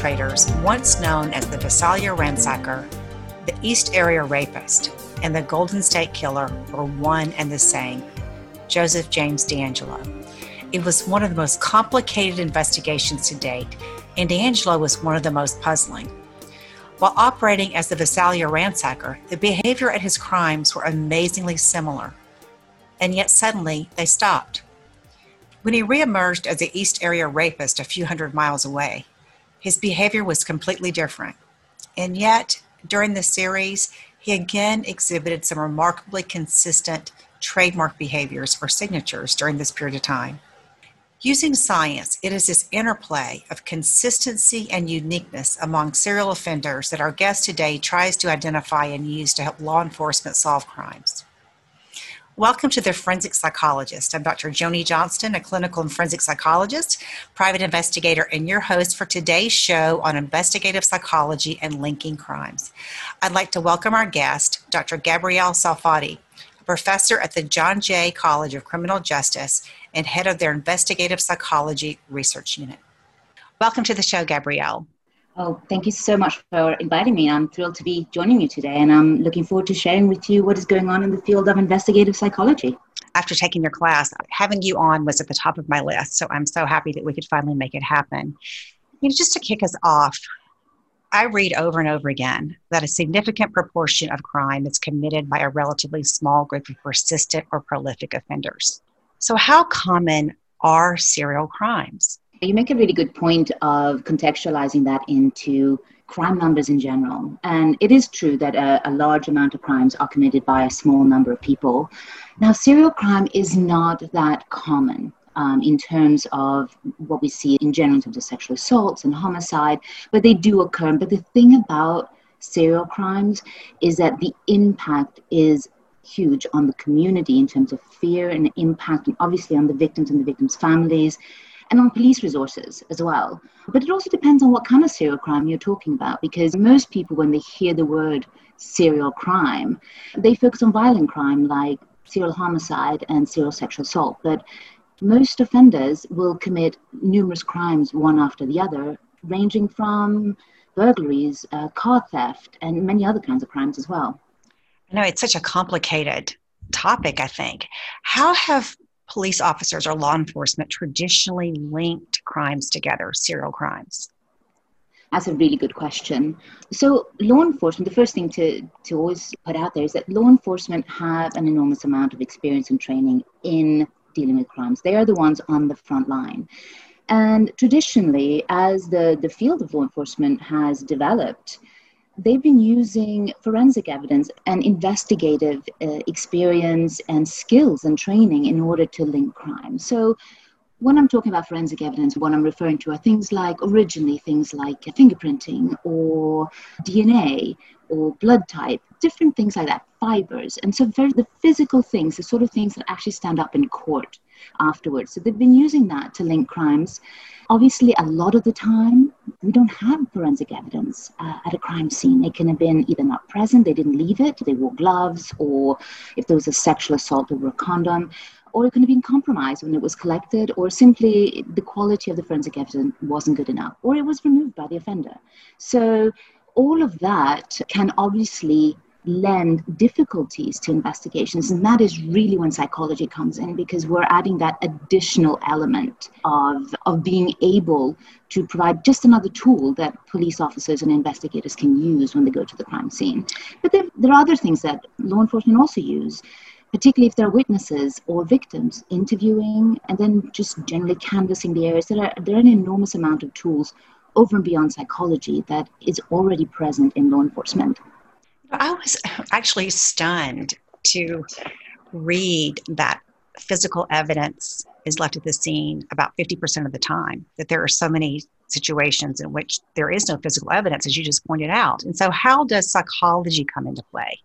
perpetrators, once known as the Visalia ransacker, the East Area rapist, and the Golden State Killer were one and the same Joseph James DeAngelo. It was one of the most complicated investigations to date, and DeAngelo was one of the most puzzling. While operating as the Visalia ransacker, the behavior at his crimes were amazingly similar. And yet suddenly they stopped. When he reemerged as the East Area rapist a few hundred miles away, his behavior was completely different. And yet, during the series, he again exhibited some remarkably consistent trademark behaviors or signatures during this period of time. Using science, it is this interplay of consistency and uniqueness among serial offenders that our guest today tries to identify and use to help law enforcement solve crimes. Welcome to the Forensic Psychologist. I'm Dr. Joni Johnston, a clinical and forensic psychologist, private investigator, and your host for today's show on investigative psychology and linking crimes. I'd like to welcome our guest, Dr. Gabrielle Salfati, a professor at the John Jay College of Criminal Justice and head of their investigative psychology research unit. Welcome to the show, Gabrielle. Oh, thank you so much for inviting me. I'm thrilled to be joining you today, and I'm looking forward to sharing with you what is going on in the field of investigative psychology. After taking your class, having you on was at the top of my list, so I'm so happy that we could finally make it happen. You know, just to kick us off, I read over and over again that a significant proportion of crime is committed by a relatively small group of persistent or prolific offenders. So, how common are serial crimes? You make a really good point of contextualizing that into crime numbers in general. And it is true that a, a, large amount of crimes are committed by a small number of people. Now, serial crime is not that common. Um, in terms of what we see in general in terms of sexual assaults and homicide, but they do occur. But the thing about serial crimes is that the impact is huge on the community in terms of fear and impact, and obviously on the victims and the victims' families and on police resources as well. But it also depends on what kind of serial crime you're talking about, because most people, when they hear the word serial crime, they focus on violent crime like serial homicide and serial sexual assault. But most offenders will commit numerous crimes one after the other, ranging from burglaries, uh, car theft, and many other kinds of crimes as well. I know it's such a complicated topic, I think. How have police officers or law enforcement traditionally linked crimes together, serial crimes? That's a really good question. So, law enforcement, the first thing to, to always put out there is that law enforcement have an enormous amount of experience and training in dealing with crimes. They are the ones on the front line. And traditionally, as the, the field of law enforcement has developed, they've been using forensic evidence and investigative uh, experience and skills and training in order to link crime. So, when I'm talking about forensic evidence, what I'm referring to are things like originally things like fingerprinting or DNA or blood type, different things like that, fibers. And so, very, the physical things, the sort of things that actually stand up in court afterwards. So, they've been using that to link crimes. Obviously, a lot of the time, we don't have forensic evidence uh, at a crime scene. They can have been either not present, they didn't leave it, they wore gloves, or if there was a sexual assault over a condom, or it could have been compromised when it was collected, or simply the quality of the forensic evidence wasn't good enough, or it was removed by the offender. So, all of that can obviously lend difficulties to investigations. And that is really when psychology comes in because we're adding that additional element of, of being able to provide just another tool that police officers and investigators can use when they go to the crime scene. But there, there are other things that law enforcement also use. Particularly if they're witnesses or victims, interviewing and then just generally canvassing the areas. There are, there are an enormous amount of tools over and beyond psychology that is already present in law enforcement. I was actually stunned to read that physical evidence is left at the scene about 50% of the time, that there are so many situations in which there is no physical evidence, as you just pointed out. And so, how does psychology come into play?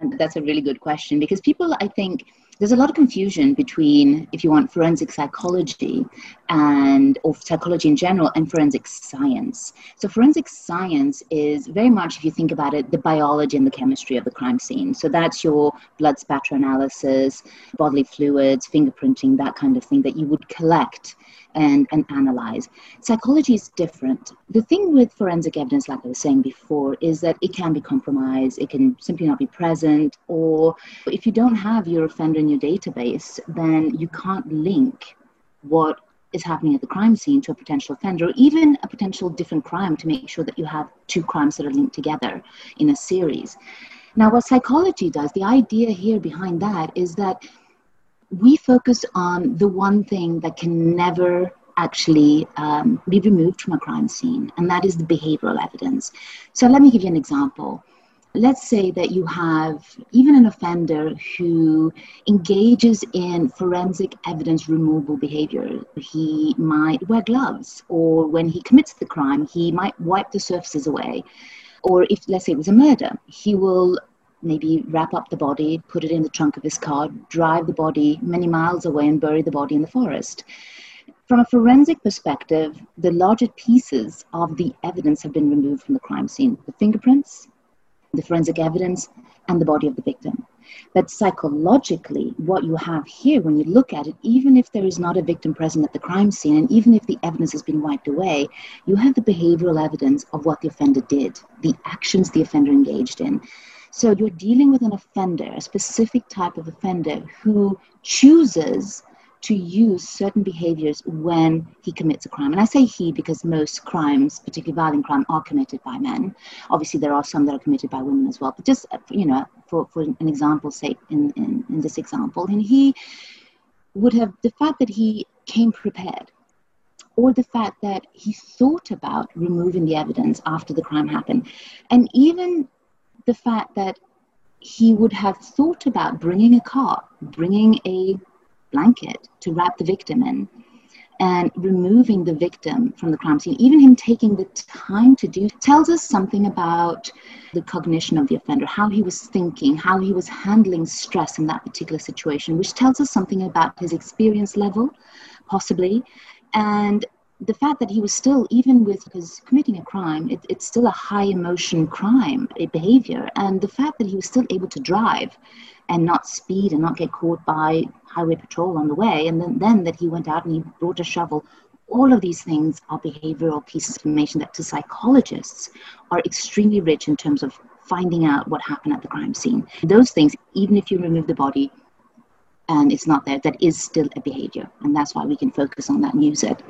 And that's a really good question because people, I think, there's a lot of confusion between, if you want, forensic psychology and or psychology in general and forensic science. So forensic science is very much, if you think about it, the biology and the chemistry of the crime scene. So that's your blood spatter analysis, bodily fluids, fingerprinting, that kind of thing that you would collect and, and analyze. Psychology is different. The thing with forensic evidence, like I was saying before, is that it can be compromised, it can simply not be present, or if you don't have your offender in your database, then you can't link what is happening at the crime scene to a potential offender, or even a potential different crime to make sure that you have two crimes that are linked together in a series. Now, what psychology does, the idea here behind that is that we focus on the one thing that can never actually um, be removed from a crime scene, and that is the behavioral evidence. So let me give you an example. Let's say that you have even an offender who engages in forensic evidence removal behavior. He might wear gloves, or when he commits the crime, he might wipe the surfaces away. Or if, let's say, it was a murder, he will maybe wrap up the body, put it in the trunk of his car, drive the body many miles away, and bury the body in the forest. From a forensic perspective, the larger pieces of the evidence have been removed from the crime scene the fingerprints, the forensic evidence, and the body of the victim. But psychologically, what you have here, when you look at it, even if there is not a victim present at the crime scene, and even if the evidence has been wiped away, you have the behavioral evidence of what the offender did, the actions the offender engaged in. So you're dealing with an offender, a specific type of offender who chooses to use certain behaviors when he commits a crime. And I say he because most crimes, particularly violent crime, are committed by men. Obviously, there are some that are committed by women as well. But just, uh, you know, for, for an example's sake, in, in, in this example, and he would have the fact that he came prepared or the fact that he thought about removing the evidence after the crime happened. And even the fact that he would have thought about bringing a car, bringing a blanket to wrap the victim in, and removing the victim from the crime scene, even him taking the time to do, tells us something about the cognition of the offender, how he was thinking, how he was handling stress in that particular situation, which tells us something about his experience level, possibly, and the fact that he was still, even with because committing a crime, it, it's still a high emotion crime a behavior, and the fact that he was still able to drive and not speed and not get caught by highway patrol on the way, and then, then that he went out and he brought a shovel. All of these things are behavioral pieces of information that to psychologists are extremely rich in terms of finding out what happened at the crime scene. Those things, even if you remove the body and it's not there, that is still a behavior. And that's why we can focus on that and use it.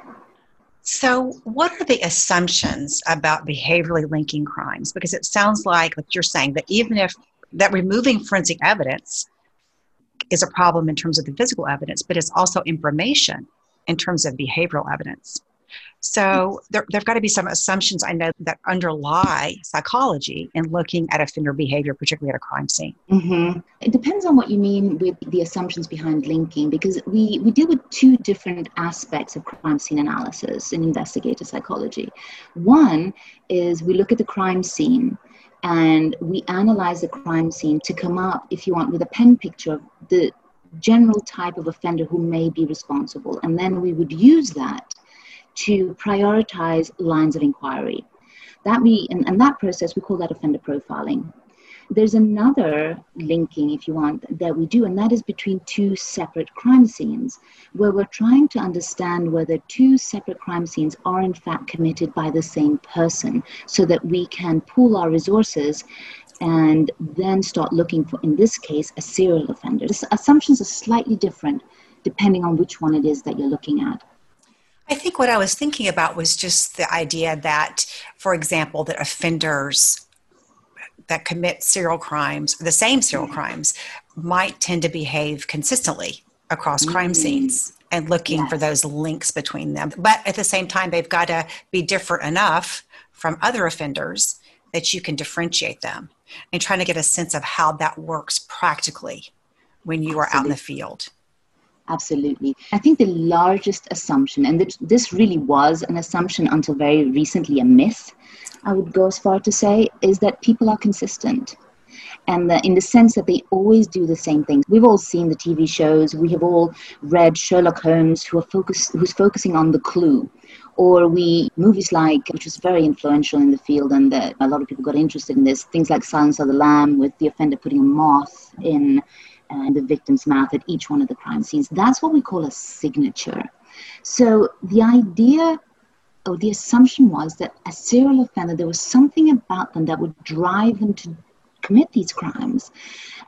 So, what are the assumptions about behaviorally linking crimes? Because it sounds like, like you're saying, that even if that removing forensic evidence is a problem in terms of the physical evidence, but it's also information in terms of behavioral evidence. So there, there've got to be some assumptions I know that underlie psychology in looking at offender behavior, particularly at a crime scene. Mm-hmm. It depends on what you mean with the assumptions behind linking, because we, we deal with two different aspects of crime scene analysis in investigative psychology. One is we look at the crime scene and we analyze the crime scene to come up, if you want, with a pen picture of the general type of offender who may be responsible. And then we would use that to prioritize lines of inquiry. That we, and, and that process, we call that offender profiling. There's another linking, if you want, that we do, and that is between two separate crime scenes, where we're trying to understand whether two separate crime scenes are in fact committed by the same person, so that we can pool our resources and then start looking for, in this case, a serial offender. The assumptions are slightly different depending on which one it is that you're looking at. I think what I was thinking about was just the idea that, for example, that offenders that commit serial crimes, the same serial mm-hmm. crimes, might tend to behave consistently across mm-hmm. crime scenes and looking yes. for those links between them. But at the same time, they've got to be different enough from other offenders that you can differentiate them and trying to get a sense of how that works practically when you are out in the field. Absolutely. I think the largest assumption, and this really was an assumption until very recently a myth, I would go as far to say, is that people are consistent. and the, in the sense that they always do the same things. We've all seen the TV shows. We have all read Sherlock Holmes, who are who's focusing on the clue, or we movies like, which was very influential in the field, and the, a lot of people got interested in this. Things like Silence of the Lamb, with the offender putting a moth in uh, the victim's mouth at each one of the crime scenes. That's what we call a signature. So the idea or the assumption was that a serial offender, there was something about them that would drive them to commit these crimes.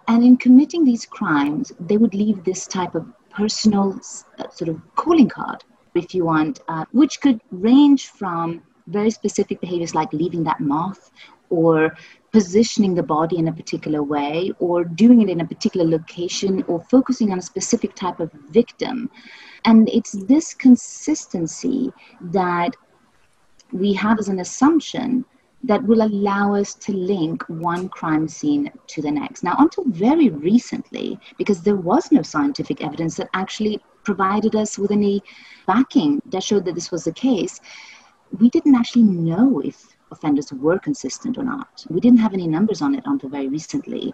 And in committing these crimes, they would leave this type of personal uh, sort of calling card, if you want, uh, which could range from very specific behaviors like leaving that moth or positioning the body in a particular way or doing it in a particular location or focusing on a specific type of victim. And it's this consistency that we have as an assumption that will allow us to link one crime scene to the next. Now, until very recently, because there was no scientific evidence that actually provided us with any backing that showed that this was the case, we didn't actually know if offenders were consistent or not. We didn't have any numbers on it until very recently.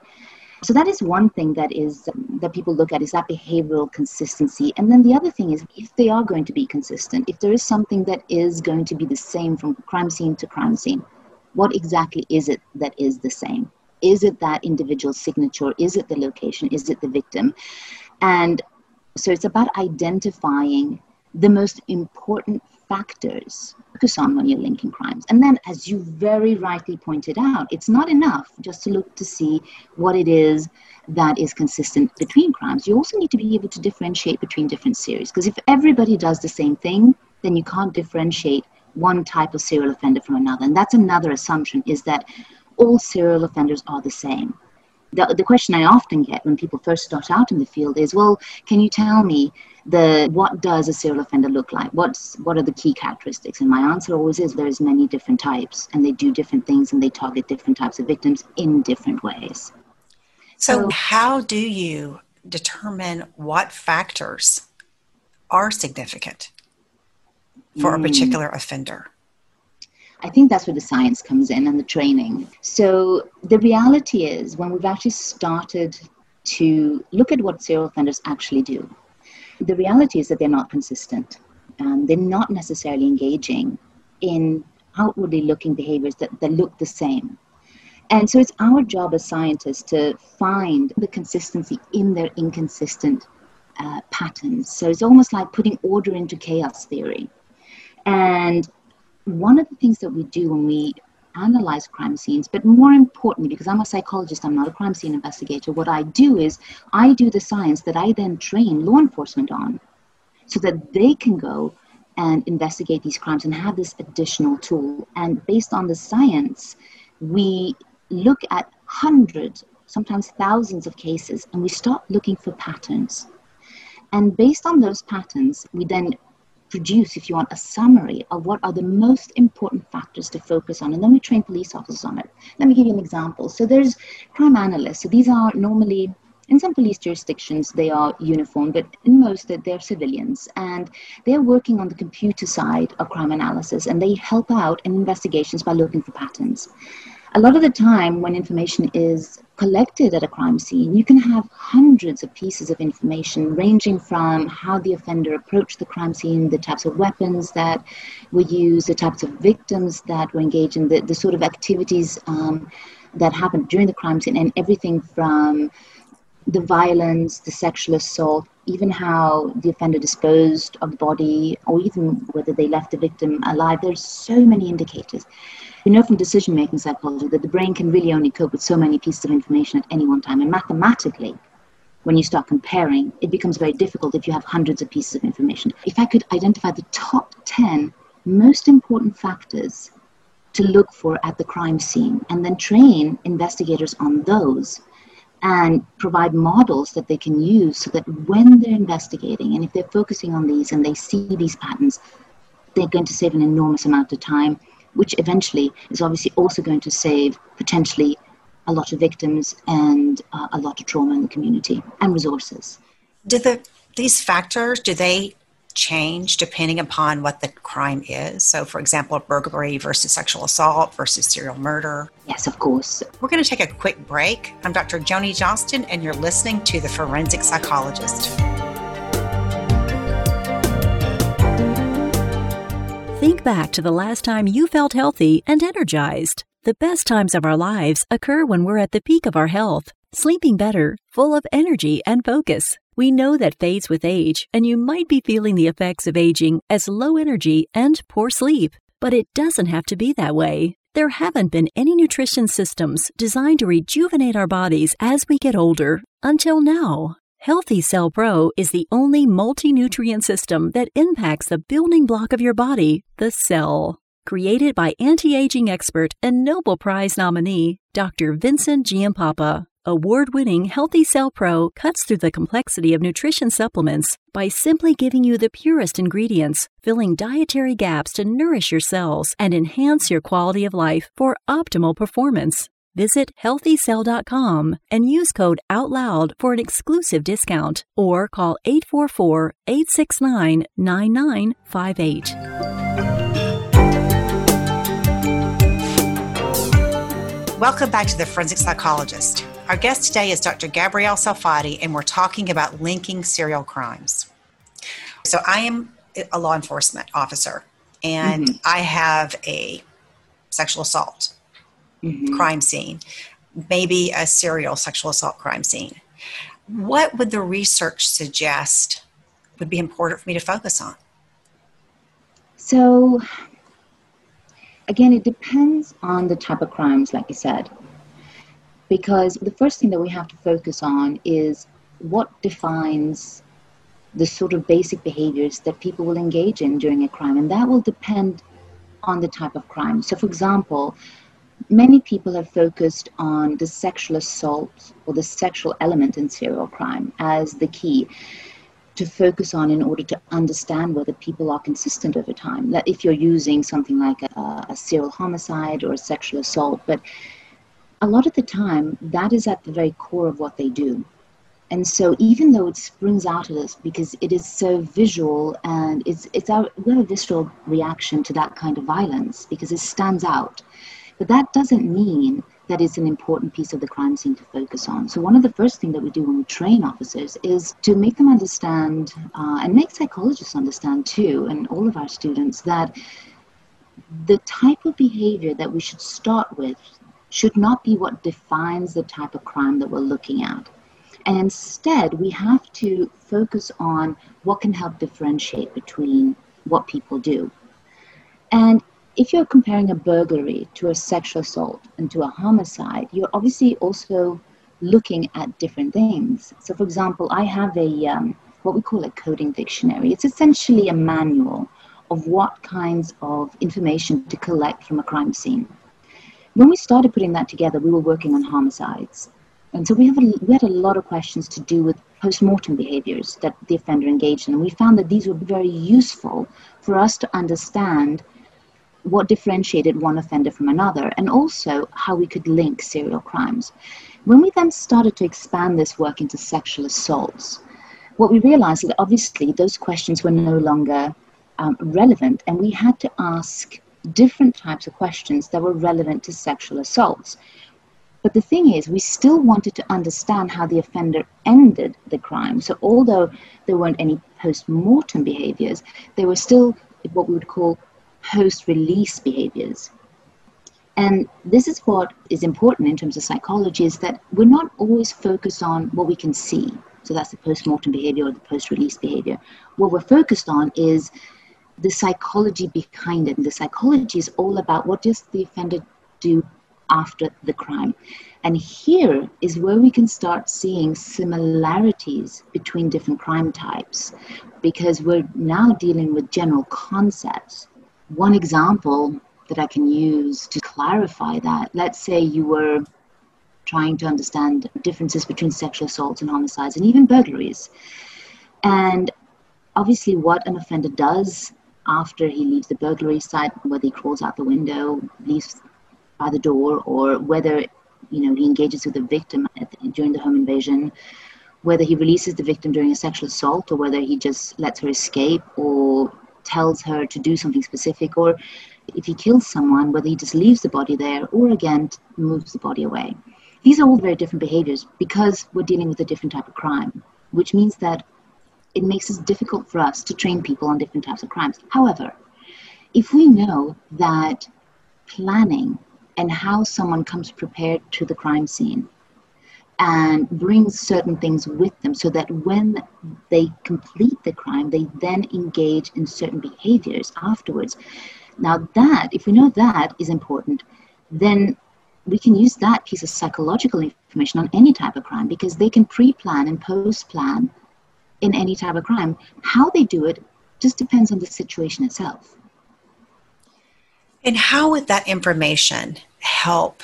So that is one thing that is that people look at is that behavioral consistency. And then the other thing is if they are going to be consistent, if there is something that is going to be the same from crime scene to crime scene, what exactly is it that is the same? Is it that individual signature? Is it the location? Is it the victim? And so it's about identifying the most important factors focus on when you're linking crimes. And then, as you very rightly pointed out, it's not enough just to look to see what it is that is consistent between crimes. You also need to be able to differentiate between different series. Because if everybody does the same thing, then you can't differentiate one type of serial offender from another. And that's another assumption is that all serial offenders are the same. The, the question I often get when people first start out in the field is, well, can you tell me the what does a serial offender look like? What's what are the key characteristics? And my answer always is there's many different types and they do different things and they target different types of victims in different ways. So, so how do you determine what factors are significant? for mm. a particular offender? I think that's where the science comes in and the training. So the reality is, when we've actually started to look at what serial offenders actually do, the reality is that they're not consistent. and they're not necessarily engaging in outwardly looking behaviors that, that look the same. And so it's our job as scientists to find the consistency in their inconsistent uh, patterns. So it's almost like putting order into chaos theory. And one of the things that we do when we analyze crime scenes, but more importantly, because I'm a psychologist, I'm not a crime scene investigator, what I do is I do the science that I then train law enforcement on so that they can go and investigate these crimes and have this additional tool. And based on the science, we look at hundreds, sometimes thousands of cases, and we start looking for patterns. And based on those patterns, we then produce, if you want, a summary of what are the most important factors to focus on. And then we train police officers on it. Let me give you an example. So there's crime analysts. So these are normally in some police jurisdictions they are uniform but in most they're civilians and they're working on the computer side of crime analysis and they help out in investigations by looking for patterns a lot of the time when information is collected at a crime scene, you can have hundreds of pieces of information ranging from how the offender approached the crime scene, the types of weapons that were used, the types of victims that were engaged in, the, the sort of activities um, that happened during the crime scene, and everything from the violence, the sexual assault, even how the offender disposed of the body, or even whether they left the victim alive. There's so many indicators. We know from decision making psychology that the brain can really only cope with so many pieces of information at any one time. And mathematically, when you start comparing, it becomes very difficult if you have hundreds of pieces of information. If I could identify the top 10 most important factors to look for at the crime scene and then train investigators on those and provide models that they can use so that when they're investigating and if they're focusing on these and they see these patterns, they're going to save an enormous amount of time which eventually is obviously also going to save potentially a lot of victims and uh, a lot of trauma in the community and resources. Do the these factors do they change depending upon what the crime is? So, for example, burglary versus sexual assault versus serial murder? Yes, of course. We're going to take a quick break. I'm Dr. Joni Johnston, and you're listening to The Forensic Psychologist. Back to the last time you felt healthy and energized. The best times of our lives occur when we're at the peak of our health, sleeping better, full of energy and focus. We know that fades with age, and you might be feeling the effects of aging as low energy and poor sleep. But it doesn't have to be that way. There haven't been any nutrition systems designed to rejuvenate our bodies as we get older until now. Healthy Cell Pro is the only multi nutrient system that impacts the building block of your body, the cell. Created by anti aging expert and Nobel Prize nominee Dr. Vincent Giampapa. Award winning Healthy Cell Pro cuts through the complexity of nutrition supplements by simply giving you the purest ingredients, filling dietary gaps to nourish your cells and enhance your quality of life for optimal performance. Visit healthycell.com and use code OUTLOUD for an exclusive discount or call 844 869 9958. Welcome back to The Forensic Psychologist. Our guest today is Dr. Gabrielle Salfati, and we're talking about linking serial crimes. So, I am a law enforcement officer, and mm-hmm. I have a sexual assault mm-hmm. crime scene, maybe a serial sexual assault crime scene. What would the research suggest would be important for me to focus on? So, again, it depends on the type of crimes, like you said because the first thing that we have to focus on is what defines the sort of basic behaviors that people will engage in during a crime, and that will depend on the type of crime. So, for example, many people have focused on the sexual assault or the sexual element in serial crime as the key to focus on in order to understand whether people are consistent over time. That if you're using something like a, a serial homicide or a sexual assault, but a lot of the time, that is at the very core of what they do. And so, even though it springs out of us because it is so visual and it's, it's our, we have a visceral reaction to that kind of violence because it stands out. But that doesn't mean that it's an important piece of the crime scene to focus on. So, one of the first things that we do when we train officers is to make them understand uh, and make psychologists understand too, and all of our students, that the type of behavior that we should start with should not be what defines the type of crime that we're looking at. And instead, we have to focus on what can help differentiate between what people do. And if you're comparing a burglary to a sexual assault and to a homicide, you're obviously also looking at different things. So, for example, I have a um, what we call a coding dictionary. It's essentially a manual of what kinds of information to collect from a crime scene when we started putting that together, we were working on homicides. And so we, have a, we had a lot of questions to do with post-mortem behaviors that the offender engaged in. And we found that these were very useful for us to understand what differentiated one offender from another and also how we could link serial crimes. When we then started to expand this work into sexual assaults, what we realized is that obviously those questions were no longer um, relevant and we had to ask different types of questions that were relevant to sexual assaults. But the thing is, we still wanted to understand how the offender ended the crime. So, although there weren't any post mortem behaviors, there were still what we would call post release behaviors. And this is what is important in terms of psychology is that we're not always focused on what we can see. So, that's the post mortem behavior or the post release behavior. What we're focused on is the psychology behind it. And the psychology is all about what does the offender do after the crime. And here is where we can start seeing similarities between different crime types because we're now dealing with general concepts. One example that I can use to clarify that let's say you were trying to understand differences between sexual assaults and homicides and even burglaries. And obviously, what an offender does after he leaves the burglary site, whether he crawls out the window, leaves by the door, or whether you know he engages with the victim the, during the home invasion, whether he releases the victim during a sexual assault or whether he just lets her escape or tells her to do something specific or if he kills someone whether he just leaves the body there or again moves the body away. These are all very different behaviors because we're dealing with a different type of crime which means that it makes it difficult for us to train people on different types of crimes. However if we know that planning and how someone comes prepared to the crime scene and brings certain things with them so that when they complete the crime, they then engage in certain behaviors afterwards. Now, that, if we know that is important, then we can use that piece of psychological information on any type of crime because they can pre plan and post plan in any type of crime. How they do it just depends on the situation itself. And how would that information help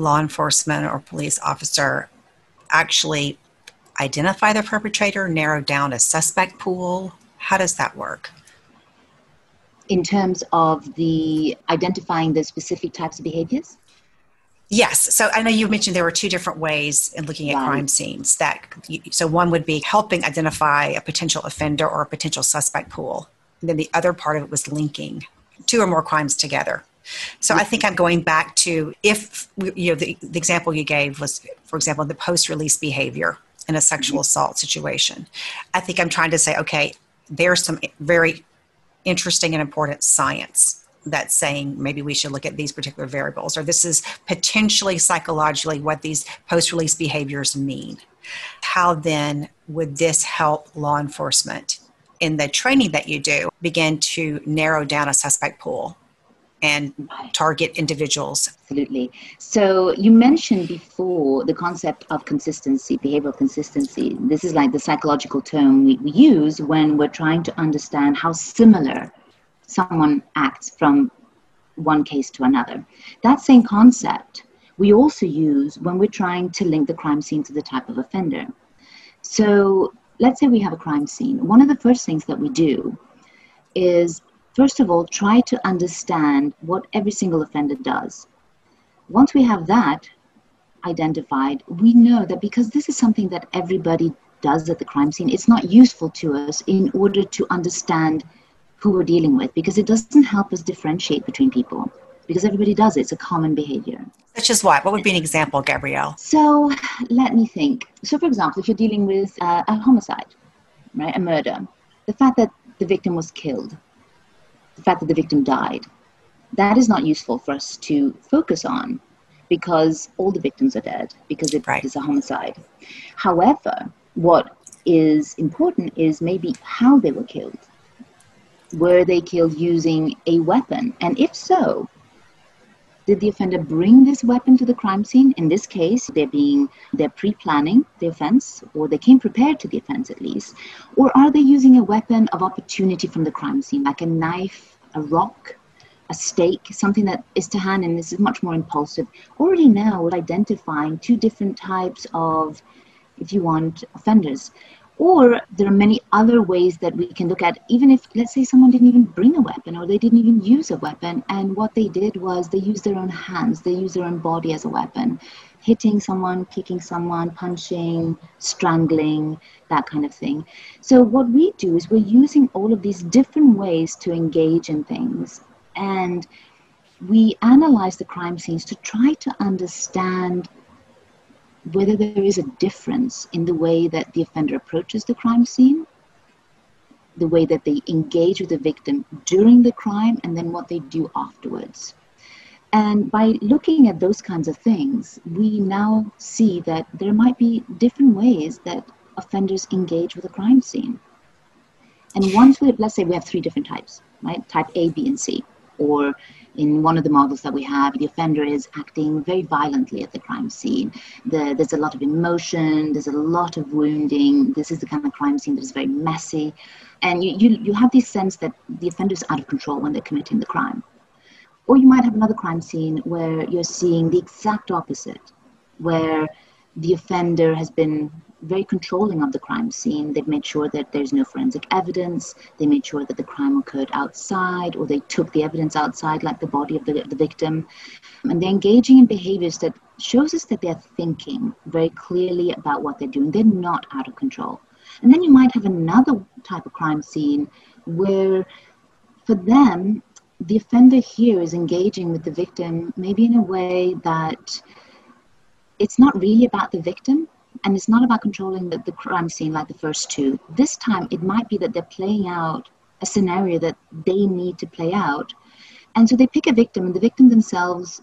law enforcement or police officer actually identify the perpetrator, narrow down a suspect pool? How does that work? In terms of the identifying the specific types of behaviors? Yes. So I know you mentioned there were two different ways in looking at right. crime scenes. That so one would be helping identify a potential offender or a potential suspect pool. And then the other part of it was linking two or more crimes together. So I think I'm going back to if you know the, the example you gave was, for example, the post-release behavior in a sexual mm-hmm. assault situation. I think I'm trying to say, okay, there's some very interesting and important science that's saying maybe we should look at these particular variables, or this is potentially psychologically what these post-release behaviors mean. How then would this help law enforcement in the training that you do begin to narrow down a suspect pool and target individuals. Absolutely. So you mentioned before the concept of consistency, behavioral consistency. This is like the psychological term we, we use when we're trying to understand how similar someone acts from one case to another. That same concept we also use when we're trying to link the crime scene to the type of offender. So let's say we have a crime scene. One of the first things that we do is First of all, try to understand what every single offender does. Once we have that identified, we know that because this is something that everybody does at the crime scene, it's not useful to us in order to understand who we're dealing with because it doesn't help us differentiate between people because everybody does it. It's a common behavior. Such as what? What would be an example, Gabrielle? So let me think. So, for example, if you're dealing with uh, a homicide, right, a murder, the fact that the victim was killed the fact that the victim died. That is not useful for us to focus on because all the victims are dead because it right. is a homicide. However, what is important is maybe how they were killed. Were they killed using a weapon? And if so, did the offender bring this weapon to the crime scene? In this case, they're being they're pre-planning the offense, or they came prepared to the offense at least, or are they using a weapon of opportunity from the crime scene, like a knife, a rock, a stake, something that is to hand, and this is much more impulsive. Already now, we're identifying two different types of, if you want, offenders. Or there are many other ways that we can look at, even if, let's say, someone didn't even bring a weapon or they didn't even use a weapon, and what they did was they used their own hands, they used their own body as a weapon, hitting someone, kicking someone, punching, strangling, that kind of thing. So, what we do is we're using all of these different ways to engage in things, and we analyze the crime scenes to try to understand whether there is a difference in the way that the offender approaches the crime scene, the way that they engage with the victim during the crime, and then what they do afterwards. And by looking at those kinds of things, we now see that there might be different ways that offenders engage with a crime scene. And once we let's say we have three different types, right? Type A, B, and C. Or in one of the models that we have, the offender is acting very violently at the crime scene. The, there's a lot of emotion, there's a lot of wounding. This is the kind of crime scene that is very messy. And you, you, you have this sense that the offender is out of control when they're committing the crime. Or you might have another crime scene where you're seeing the exact opposite, where the offender has been very controlling of the crime scene. They've made sure that there's no forensic evidence. They made sure that the crime occurred outside or they took the evidence outside, like the body of the, the victim. And they're engaging in behaviors that shows us that they're thinking very clearly about what they're doing. They're not out of control. And then you might have another type of crime scene where for them, the offender here is engaging with the victim maybe in a way that it's not really about the victim and it's not about controlling the, the crime scene like the first two. This time, it might be that they're playing out a scenario that they need to play out. And so they pick a victim, and the victim themselves,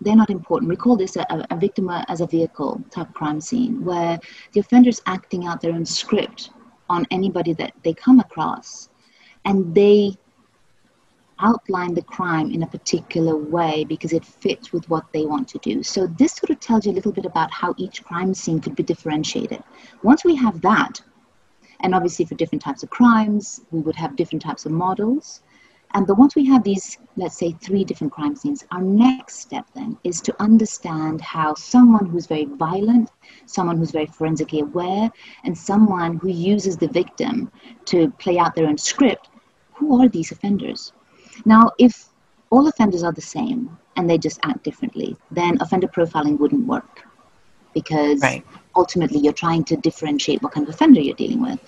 they're not important. We call this a, a victim as a vehicle type crime scene, where the offender's acting out their own script on anybody that they come across. And they outline the crime in a particular way because it fits with what they want to do. So this sort of tells you a little bit about how each crime scene could be differentiated. Once we have that, and obviously for different types of crimes, we would have different types of models. And but once we have these, let's say, three different crime scenes, our next step then is to understand how someone who's very violent, someone who's very forensically aware, and someone who uses the victim to play out their own script, who are these offenders? Now, if all offenders are the same and they just act differently, then offender profiling wouldn't work because right. ultimately you're trying to differentiate what kind of offender you're dealing with.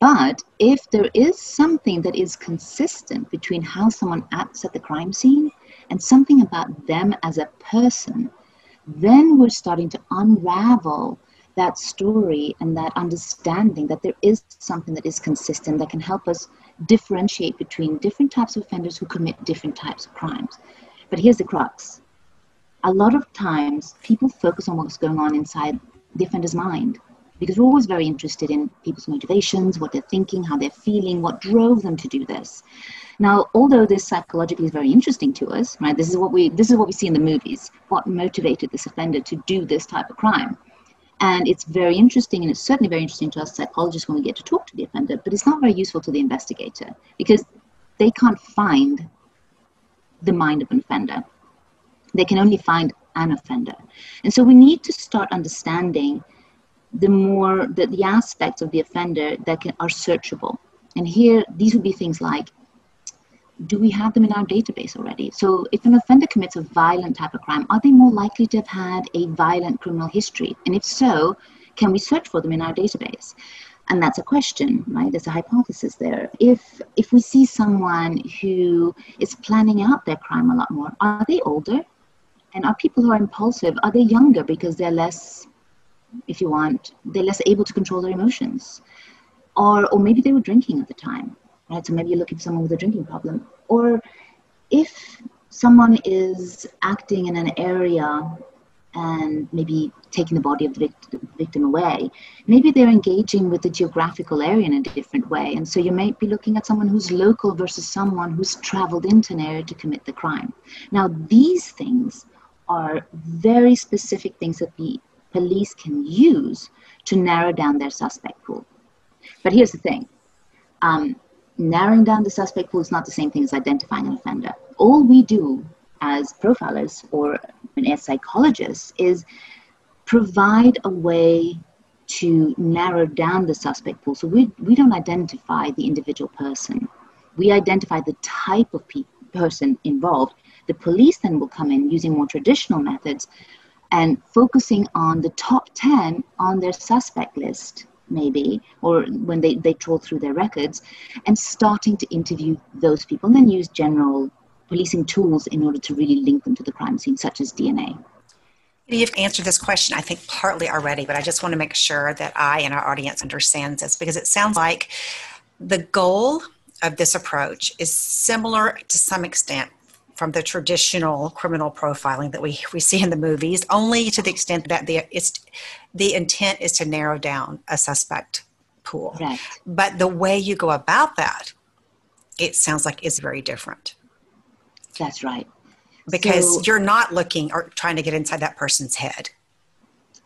But if there is something that is consistent between how someone acts at the crime scene and something about them as a person, then we're starting to unravel that story and that understanding that there is something that is consistent that can help us differentiate between different types of offenders who commit different types of crimes. But here's the crux a lot of times people focus on what's going on inside the offender's mind because we're always very interested in people's motivations, what they're thinking, how they're feeling, what drove them to do this. Now, although this psychologically is very interesting to us, right? This is what we this is what we see in the movies. What motivated this offender to do this type of crime? And it's very interesting, and it's certainly very interesting to us psychologists when we get to talk to the offender, but it's not very useful to the investigator because they can't find the mind of an offender. They can only find an offender. And so we need to start understanding the more the, the aspects of the offender that can, are searchable. And here, these would be things like do we have them in our database already? So if an offender commits a violent type of crime, are they more likely to have had a violent criminal history? And if so, can we search for them in our database? And that's a question, right? There's a hypothesis there. If if we see someone who is planning out their crime a lot more, are they older? And are people who are impulsive, are they younger because they're less, if you want, they're less able to control their emotions? Or or maybe they were drinking at the time right? So maybe you're looking for someone with a drinking problem. Or if someone is acting in an area and maybe taking the body of the victim away, maybe they're engaging with the geographical area in a different way. And so you might be looking at someone who's local versus someone who's traveled into an area to commit the crime. Now, these things are very specific things that the police can use to narrow down their suspect pool. But here's the thing um, narrowing down the suspect pool is not the same thing as identifying an offender. All we do as profilers or as psychologists is provide a way to narrow down the suspect pool. So we, we don't identify the individual person. We identify the type of pe- person involved. The police then will come in using more traditional methods and focusing on the top 10 on their suspect list maybe, or when they, they troll through their records, and starting to interview those people and then use general policing tools in order to really link them to the crime scene, such as DNA. You've answered this question, I think, partly already, but I just want to make sure that I and our audience understands this because it sounds like the goal of this approach is similar to some extent from the traditional criminal profiling that we, we see in the movies, only to the extent that the, it's, the intent is to narrow down a suspect pool. Right. But the way you go about that, it sounds like is very different. That's right. Because so, you're not looking or trying to get inside that person's head.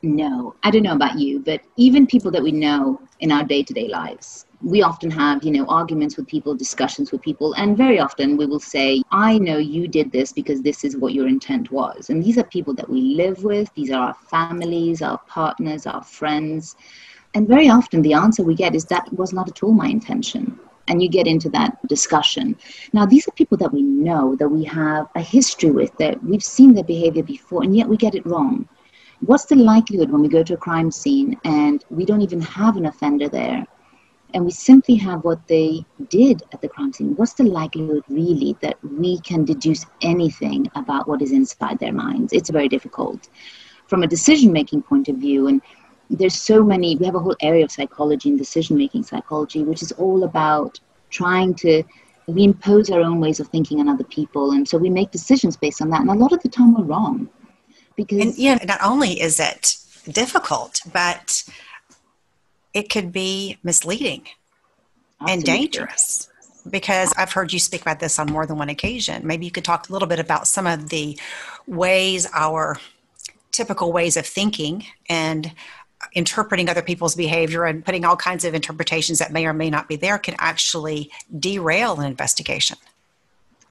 No, I don't know about you, but even people that we know in our day to day lives, we often have, you know, arguments with people, discussions with people, and very often we will say, I know you did this because this is what your intent was. And these are people that we live with, these are our families, our partners, our friends. And very often the answer we get is that was not at all my intention. And you get into that discussion. Now, these are people that we know, that we have a history with, that we've seen their behavior before, and yet we get it wrong what's the likelihood when we go to a crime scene and we don't even have an offender there and we simply have what they did at the crime scene? What's the likelihood really that we can deduce anything about what is inside their minds? It's very difficult. From a decision making point of view and there's so many we have a whole area of psychology and decision making psychology which is all about trying to we impose our own ways of thinking on other people and so we make decisions based on that and a lot of the time we're wrong because and yeah not only is it difficult but it could be misleading Absolutely. and dangerous because I've heard you speak about this on more than one occasion. Maybe you could talk a little bit about some of the ways our typical ways of thinking and interpreting other people's behavior and putting all kinds of interpretations that may or may not be there can actually derail an investigation.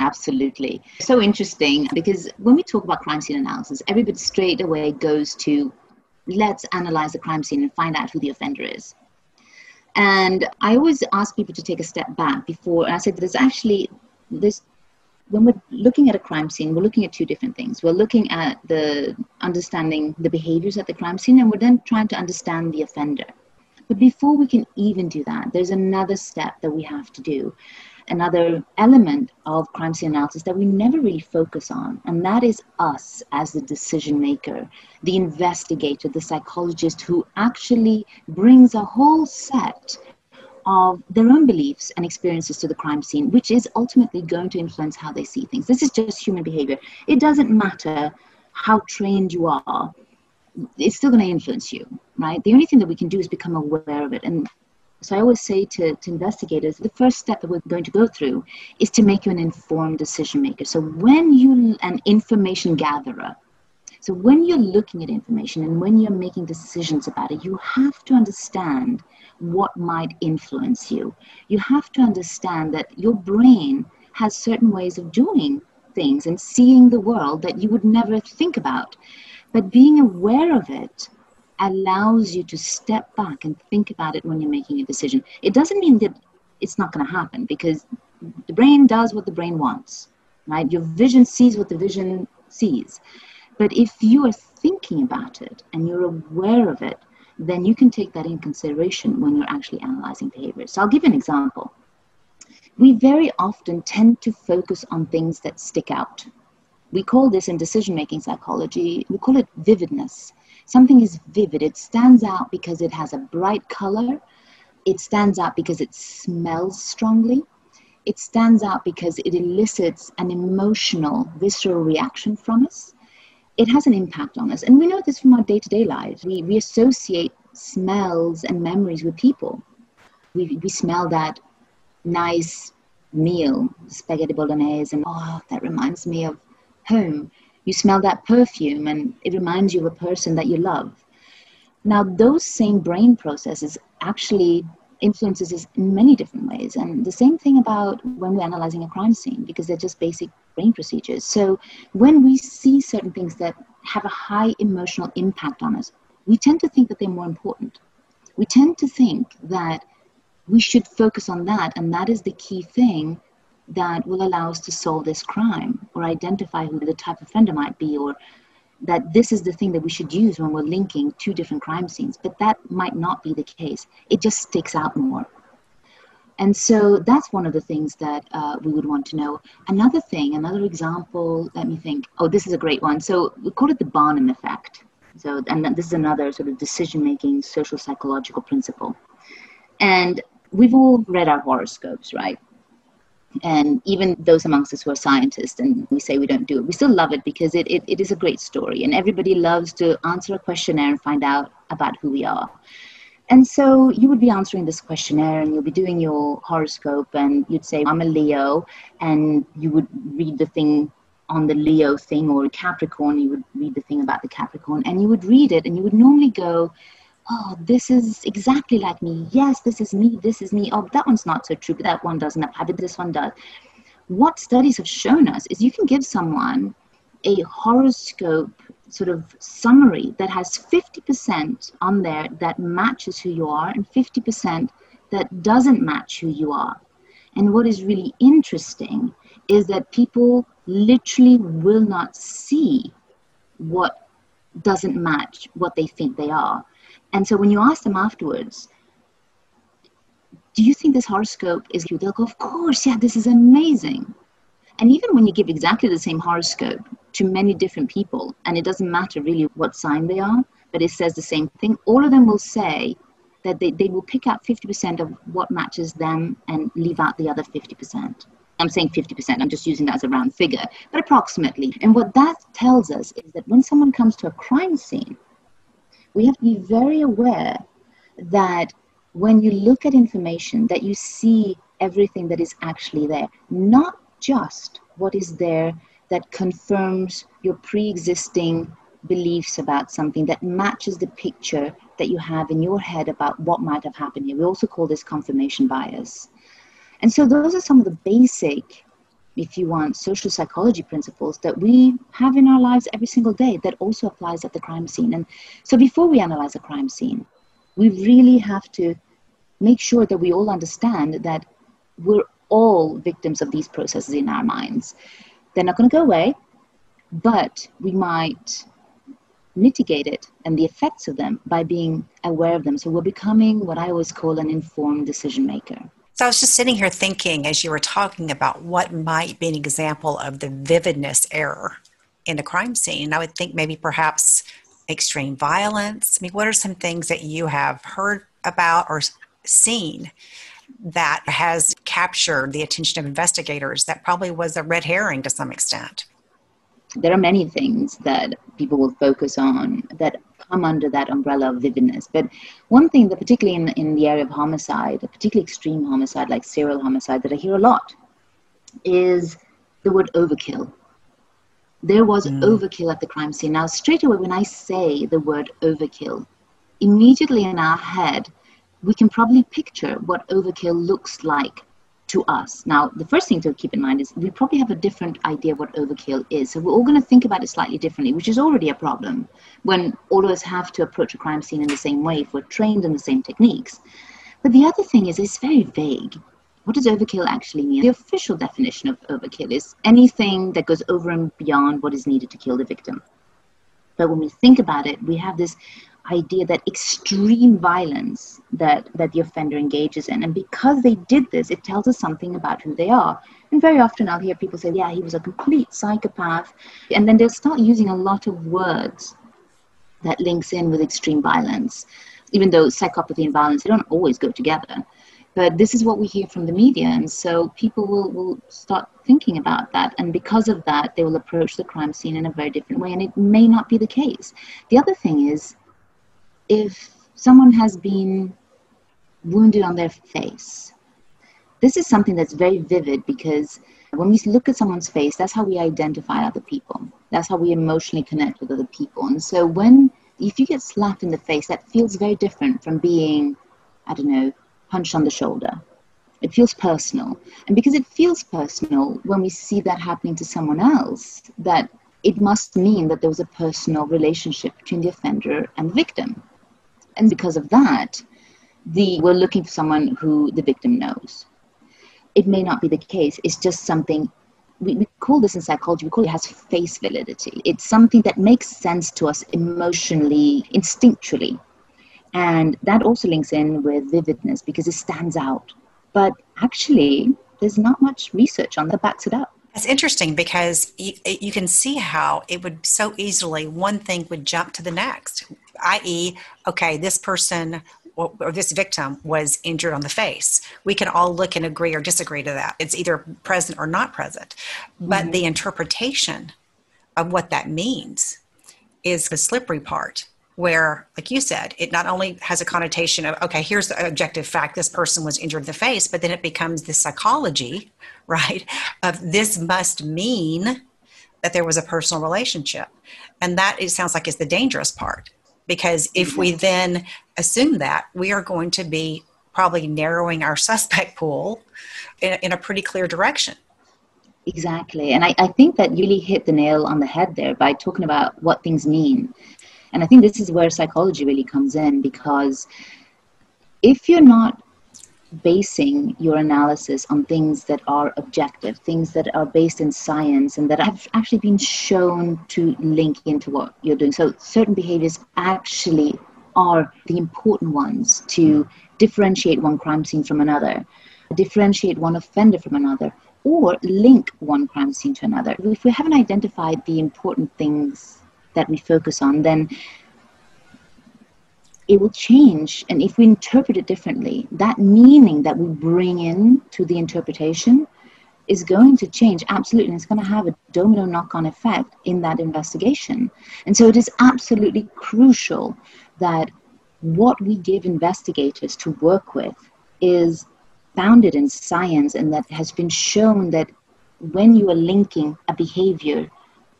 Absolutely. So interesting because when we talk about crime scene analysis, everybody straight away goes to let's analyze the crime scene and find out who the offender is. And I always ask people to take a step back before, and I said, there's actually, this when we're looking at a crime scene, we're looking at two different things. We're looking at the understanding the behaviors at the crime scene, and we're then trying to understand the offender. But before we can even do that, there's another step that we have to do another element of crime scene analysis that we never really focus on, and that is us as the decision maker, the investigator, the psychologist who actually brings a whole set of their own beliefs and experiences to the crime scene, which is ultimately going to influence how they see things. This is just human behavior. It doesn't matter how trained you are, it's still going to influence you, right? The only thing that we can do is become aware of it. And so I always say to, to investigators, the first step that we're going to go through is to make you an informed decision maker. So when you an information gatherer, so when you're looking at information and when you're making decisions about it, you have to understand what might influence you. You have to understand that your brain has certain ways of doing things and seeing the world that you would never think about. But being aware of it allows you to step back and think about it when you're making a decision. It doesn't mean that it's not going to happen because the brain does what the brain wants, right? Your vision sees what the vision sees. But if you are thinking about it and you're aware of it, then you can take that in consideration when you're actually analyzing behavior. So I'll give you an example. We very often tend to focus on things that stick out. We call this in decision making psychology, we call it vividness something is vivid. It stands out because it has a bright color. It stands out because it smells strongly. It stands out because it elicits an emotional, visceral reaction from us. It has an impact on us. And we know this from our day to day lives. We, we associate smells and memories with people. We, we smell that nice meal, spaghetti bolognese, and oh, that reminds me of home you smell that perfume and it reminds you of a person that you love. Now, those same brain processes actually influences us in many different ways. And the same thing about when we're analyzing a crime scene, because they're just basic brain procedures. So when we see certain things that have a high emotional impact on us, we tend to think that they're more important. We tend to think that we should focus on that, and that is the key thing that will allow us to solve this crime or identify who the type of offender might be or that this is the thing that we should use when we're linking two different crime scenes. But that might not be the case. It just sticks out more. And so that's one of the things that uh, we would want to know. Another thing another example let me think. Oh this is a great one. So we call it the barnum effect. So and this is another sort of decision making social psychological principle. And we've all read our horoscopes right and even those amongst us who are scientists and we say we don't do it we still love it because it, it, it is a great story. And everybody loves to answer a questionnaire and find out about who we are. And so you would be answering this questionnaire and you'll be doing your horoscope and you'd say i'm a leo and you would read the thing on the Leo thing or Capricorn, you would read the thing about the Capricorn and you would read it and you would normally go, oh, this is exactly like me. Yes, this is me. This is me. Oh, that one's not so true, but that one doesn't apply, but this one does. What studies have shown us is you can give someone a horoscope sort of summary that has 50% on there that matches who you are and 50% that doesn't match who you are. And what is really interesting is that people literally will not see what doesn't match what they think they are. And so when you ask them afterwards, do you think this horoscope is you? They'll go, of course, yeah, this is amazing. And even when you give exactly the same horoscope to many different people, and it doesn't matter really what sign they are, but it says the same thing, all of them will say that they, they will pick out 50% of what matches them and leave out the other 50%. I'm saying 50%, I'm just using that as a round figure, but approximately. And what that tells us is that when someone comes to a crime scene, we have to be very aware that when you look at information that you see everything that is actually there not just what is there that confirms your pre-existing beliefs about something that matches the picture that you have in your head about what might have happened here. We also call this confirmation bias. And so those are some of the basic if you want social psychology principles that we have in our lives every single day that also applies at the crime scene. And so before we analyze a crime scene we really have to make sure that we all understand that we're all victims of these processes in our minds. They're not going to go away but we might mitigate it and the effects of them by being aware of them. So we're becoming what i always call an informed decision maker so I was just sitting here thinking as you were talking about what might be an example of the vividness error in a crime scene. I would think maybe perhaps extreme violence. I mean, what are some things that you have heard about or seen that has captured the attention of investigators that probably was a red herring to some extent? There are many things that people will focus on that come under that umbrella of vividness. But one thing that, particularly in, in the area of homicide, particularly extreme homicide like serial homicide, that I hear a lot is the word overkill. There was mm. overkill at the crime scene. Now, straight away, when I say the word overkill, immediately in our head, we can probably picture what overkill looks like to us. Now, the first thing to keep in mind is we probably have a different idea of what overkill is. So we're all going to think about it slightly differently, which is already a problem when all of us have to approach a crime scene in the same way if we're trained in the same techniques. But the other thing is it's very vague. What does overkill actually mean? The official definition of overkill is anything that goes over and beyond what is needed to kill the victim. But when we think about it, we have this idea that extreme violence that, that the offender engages in. And because they did this, it tells us something about who they are. And very often I'll hear people say, yeah, he was a complete psychopath. And then they'll start using a lot of words that links in with extreme violence, even though psychopathy and violence, they don't always go together. But this is what we hear from the media. And so people will, will start thinking about that. And because of that, they will approach the crime scene in a very different way. And it may not be the case. The other thing is, if someone has been wounded on their face, this is something that's very vivid because when we look at someone's face, that's how we identify other people. That's how we emotionally connect with other people. And so when if you get slapped in the face, that feels very different from being, I don't know, punched on the shoulder. It feels personal. And because it feels personal, when we see that happening to someone else, that it must mean that there was a personal relationship between the offender and the victim. And because of that, the, we're looking for someone who the victim knows. It may not be the case, it's just something we, we call this in psychology, we call it has face validity. It's something that makes sense to us emotionally, instinctually. And that also links in with vividness because it stands out. But actually, there's not much research on that backs it up. It's interesting because you, you, can see how it would so easily, one thing would jump to the next, i.e., okay, this person or, or this victim was injured on the face. We can all look and agree or disagree to that. It's either present or not present. But mm-hmm. the interpretation of what that means is the slippery part where, like you said, it not only has a connotation of, okay, here's the objective fact this person was injured in the face, but then it becomes the psychology, right, of this must mean that there was a personal relationship. And that it sounds like is the dangerous part. Because if we mm-hmm. then assume that, we are going to be probably narrowing our suspect pool in, in a pretty clear direction. Exactly. And I, I think that you really hit the nail on the head there by talking about what things mean. And I think this is where psychology really comes in because if you're not basing your analysis on things that are objective, things that are based in science and that have actually been shown to link into what you're doing. So, certain behaviors actually are the important ones to differentiate one crime scene from another, differentiate one offender from another, or link one crime scene to another. If we haven't identified the important things that we focus on, then it will change. And if we interpret it differently, that meaning that we bring in to the interpretation is going to change absolutely. And it's going to have a domino knock on effect in that investigation. And so it is absolutely crucial that what we give investigators to work with is founded in science and that has been shown that when you are linking a behavior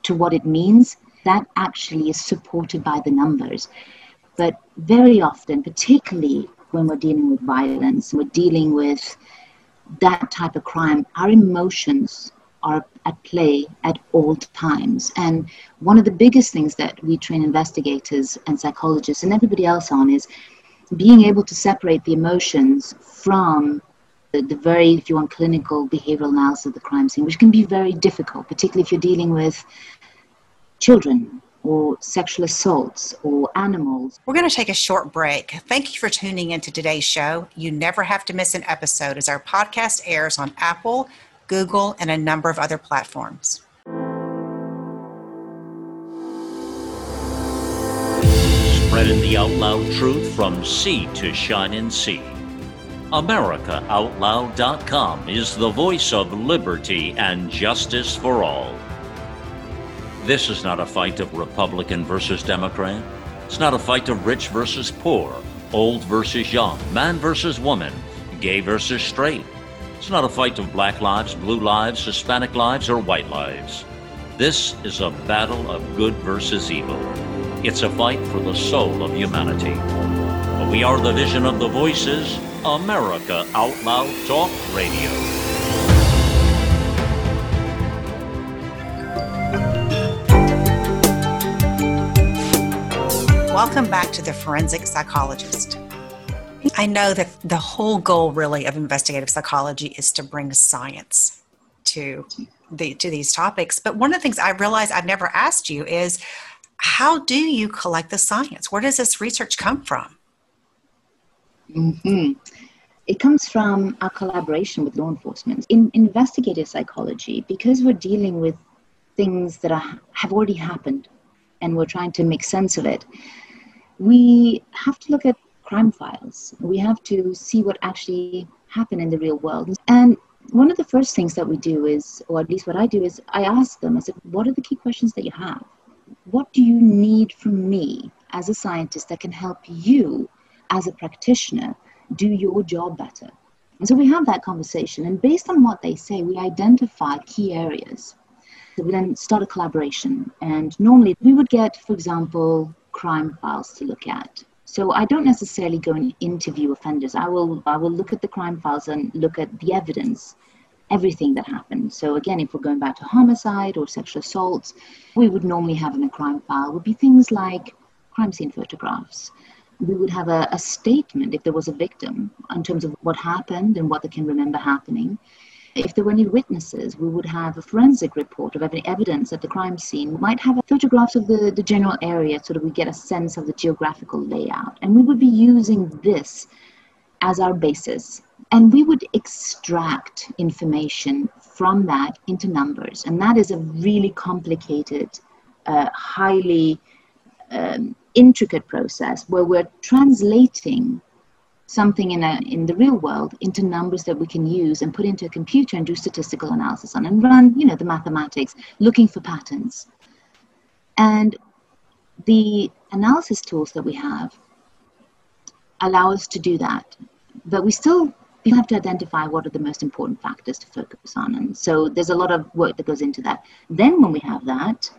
to what it means, that actually is supported by the numbers. But very often, particularly when we're dealing with violence, we're dealing with that type of crime, our emotions are at play at all times. And one of the biggest things that we train investigators and psychologists and everybody else on is being able to separate the emotions from the, the, very, if you want, clinical behavioral analysis of the crime scene, which can be very difficult, particularly if you're dealing with children or sexual assaults or animals. We're going to take a short break. Thank you for tuning into today's show. You never have to miss an episode as our podcast airs on Apple, Google, and a number of other platforms. Spreading the out loud truth from sea to shining sea. AmericaOutloud.com is the voice of liberty and justice for all. This is not a fight of Republican versus Democrat. It's not a fight of rich versus poor, old versus young, man versus woman, gay versus straight. It's not a fight of black lives, blue lives, Hispanic lives, or white lives. This is a battle of good versus evil. It's a fight for the soul of humanity. We are the vision of the voices, America Out Loud Talk Radio. Welcome back to the Forensic Psychologist. I know that the whole goal, really, of investigative psychology is to bring science to the to these topics. But one of the things I realize I've never asked you is, how do you collect the science? Where does this research come from? Mm-hmm. It comes from our collaboration with law enforcement in investigative psychology because we're dealing with things that are, have already happened and we're trying to make sense of it we have to look at crime files. We have to see what actually happened in the real world. And one of the first things that we do is, or at least what I do, is I ask them, I said, what are the key questions that you have? What do you need from me as a scientist that can help you as a practitioner do your job better? And so we have that conversation, and based on what they say, we identify key areas. So we then start a collaboration, and normally we would get, for example, crime files to look at. So I don't necessarily go and interview offenders. I will I will look at the crime files and look at the evidence, everything that happened. So again, if we're going back to homicide or sexual assaults, we would normally have in a crime file would be things like crime scene photographs. We would have a, a statement if there was a victim in terms of what happened and what they can remember happening. If there were any witnesses, we would have a forensic report of any evidence at the crime scene. We might have photographs of the, the general area so that we get a sense of the geographical layout. And we would be using this as our basis. And we would extract information from that into numbers. And that is a really complicated, uh, highly um, intricate process where we're translating something in, a, in the real world into numbers that we can use and put into a computer and do statistical analysis on and run, you know, the mathematics, looking for patterns. And the analysis tools that we have allow us to do that. But we still have to identify what are the most important factors to focus on. And so there's a lot of work that goes into that. Then, when we have that,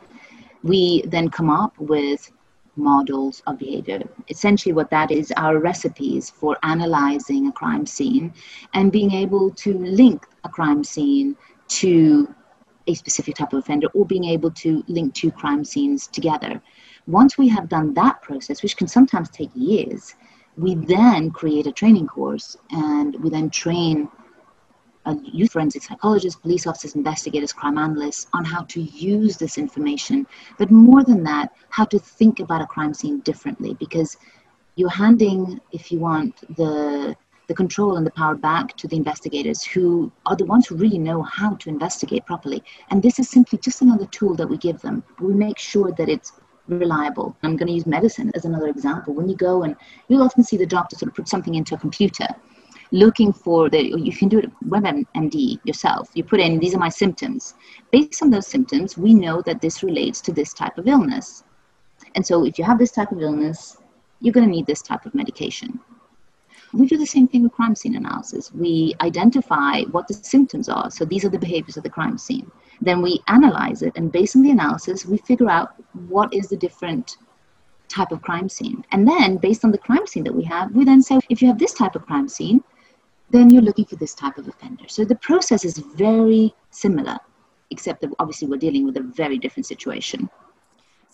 we then come up with models of behavior. Essentially, what that is are recipes for analyzing a crime scene and being able to link a crime scene to a specific type of offender or being able to link two crime scenes together. Once we have done that process, which can sometimes take years, we then create a training course and we then train uh, youth forensic psychologists, police officers, investigators, crime analysts on how to use this information. But more than that, how to think about a crime scene differently because you're handing, if you want, the the control and the power back to the investigators who are the ones who really know how to investigate properly. And this is simply just another tool that we give them. We make sure that it's reliable. I'm going to use medicine as another example. When you go and you'll often see the doctor sort of put something into a computer looking for the you can do it WebMD yourself. You put in these are my symptoms. Based on those symptoms, we know that this relates to this type of illness. And so if you have this type of illness, you're going to need this type of medication. We do the same thing with crime scene analysis. We identify what the symptoms are. So these are the behaviors of the crime scene. Then we analyze it, and based on the analysis, we figure out what is the different type of crime scene. And then, based on the crime scene that we have, we then say if you have this type of crime scene, then you're looking for this type of offender. So the process is very similar, except that obviously we're dealing with a very different situation.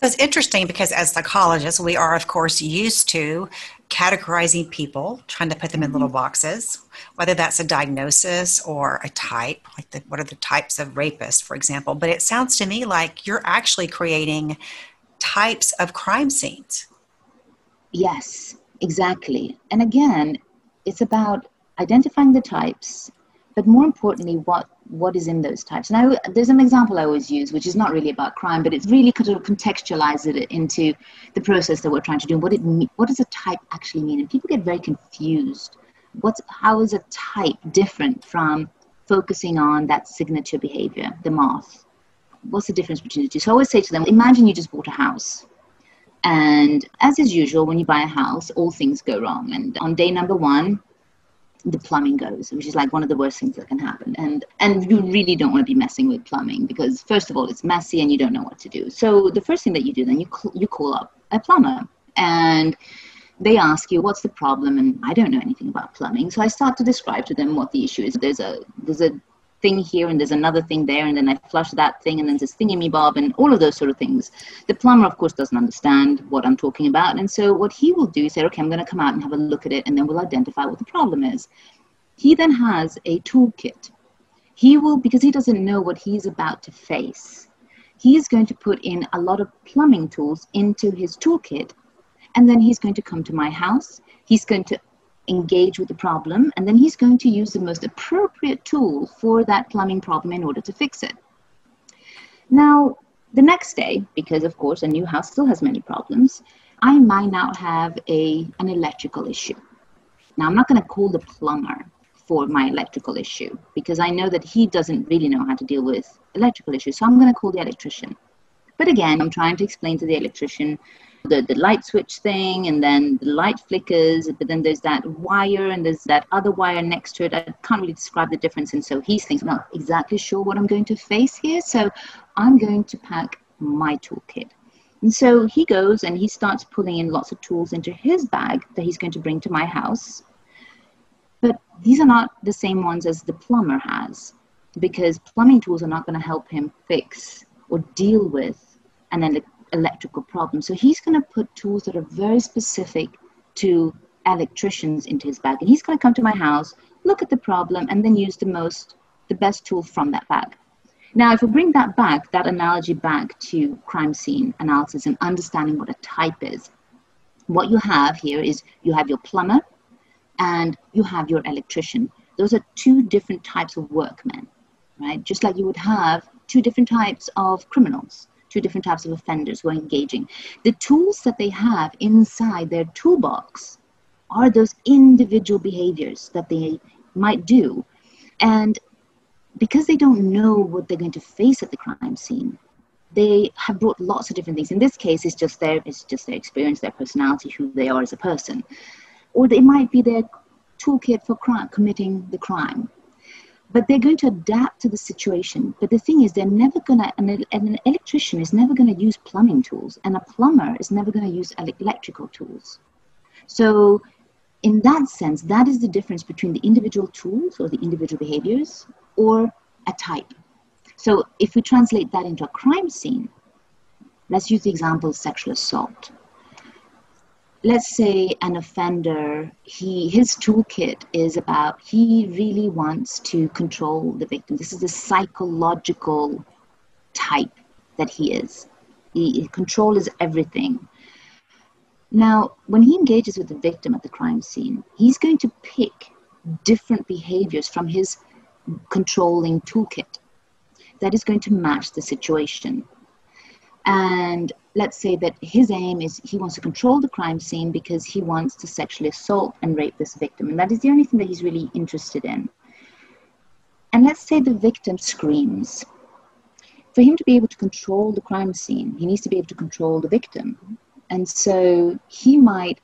So it's interesting because as psychologists, we are, of course, used to categorizing people, trying to put them in little mm-hmm. boxes, whether that's a diagnosis or a type, like the, what are the types of rapists, for example. But it sounds to me like you're actually creating types of crime scenes. Yes, exactly. And again, it's about identifying the types, but more importantly, what what is in those types. Now, there's an example I always use, which is not really about crime, but it's really kind of contextualize it into the process that we're trying to do. What it what does a type actually mean? And people get very confused. What's how is a type different from focusing on that signature behavior, the moth? What's the difference between the two? So I always say to them, imagine you just bought a house. And as is usual, when you buy a house, all things go wrong. And on day number one, the plumbing goes, which is like one of the worst things that can happen. And and you really don't want to be messing with plumbing because first of all, it's messy and you don't know what to do. So the first thing that you do then you call, you call up a plumber and they ask you what's the problem and I don't know anything about plumbing. So I start to describe to them what the issue is. There's a there's a thing here and there's another thing there and then I flush that thing and then there's thingy me bob and all of those sort of things. The plumber of course doesn't understand what I'm talking about and so what he will do is say okay I'm going to come out and have a look at it and then we'll identify what the problem is. He then has a toolkit. He will because he doesn't know what he's about to face. He is going to put in a lot of plumbing tools into his toolkit and then he's going to come to my house. He's going to engage with the problem, and then he's going to use the most appropriate tool for that plumbing problem in order to fix it. Now, the next day, because of course a new house still has many problems, I might now have a, an electrical issue. Now, I'm not going to call the plumber for my electrical issue because I know that he doesn't really know how to deal with electrical issues. So I'm going to call the electrician. But again, I'm trying to explain to the electrician the, the light switch thing and then the light flickers but then there's that wire and there's that other wire next to it. I can't really describe the difference. And so he's thinking i'm not exactly sure what i'm going to face here. So i'm going to pack my toolkit. And so he goes and he starts pulling in lots of tools into his bag that he's going to bring to my house. But these are not the same ones as the plumber has because plumbing tools are not going to help him fix or deal with an electrical problem. So he's going to put tools that are very specific to electricians into his bag. And he's going to come to my house, look at the problem, and then use the most, the best tool from that bag. Now, if we bring that back, that analogy back to crime scene analysis and understanding what a type is, what you have here is you have your plumber and you have your electrician. Those are two different types of workmen, right? Just like you would have two different types of criminals two different types of offenders who are engaging. The tools that they have inside their toolbox are those individual behaviors that they might do. And because they don't know what they're going to face at the crime scene, they have brought lots of different things. In this case, it's just their, it's just their experience, their personality, who they are as a person. Or it might be their toolkit for crime, committing the crime. But they're going to adapt to the situation. But the thing is, they're never going to, an, an electrician is never going to use plumbing tools, and a plumber is never going to use electrical tools. So, in that sense, that is the difference between the individual tools or the individual behaviors or a type. So, if we translate that into a crime scene, let's use the example of sexual assault let's say an offender he his toolkit is about he really wants to control the victim. This is the psychological type that he is. He, control is everything. Now when he engages with the victim at the crime scene he's going to pick different behaviors from his controlling toolkit that is going to match the situation. And let's say that his aim is he wants to control the crime scene because he wants to sexually assault and rape this victim. And that is the only thing that he's really interested in. And let's say the victim screams. For him to be able to control the crime scene, he needs to be able to control the victim. And so he might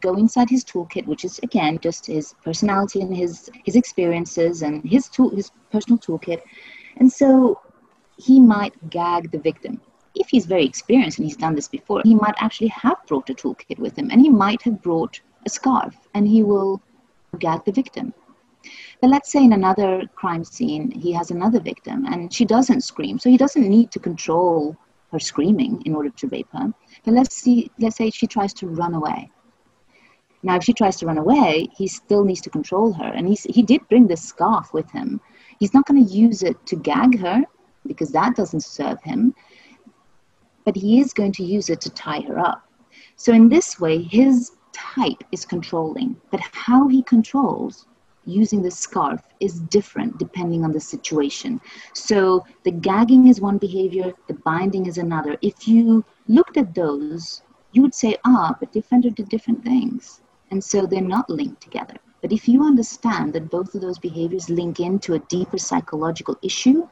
go inside his toolkit, which is again just his personality and his his experiences and his tool his personal toolkit. And so he might gag the victim if he's very experienced and he's done this before, he might actually have brought a toolkit with him and he might have brought a scarf and he will gag the victim. But let's say in another crime scene, he has another victim and she doesn't scream. So he doesn't need to control her screaming in order to rape her. But let's see, let's say she tries to run away. Now, if she tries to run away, he still needs to control her. And he's, he did bring this scarf with him. He's not going to use it to gag her because that doesn't serve him but he is going to use it to tie her up. So, in this way, his type is controlling, but how he controls using the scarf is different depending on the situation. So, the gagging is one behavior, the binding is another. If you looked at those, you would say, ah, but the offender did different things. And so they're not linked together. But if you understand that both of those behaviors link into a deeper psychological issue,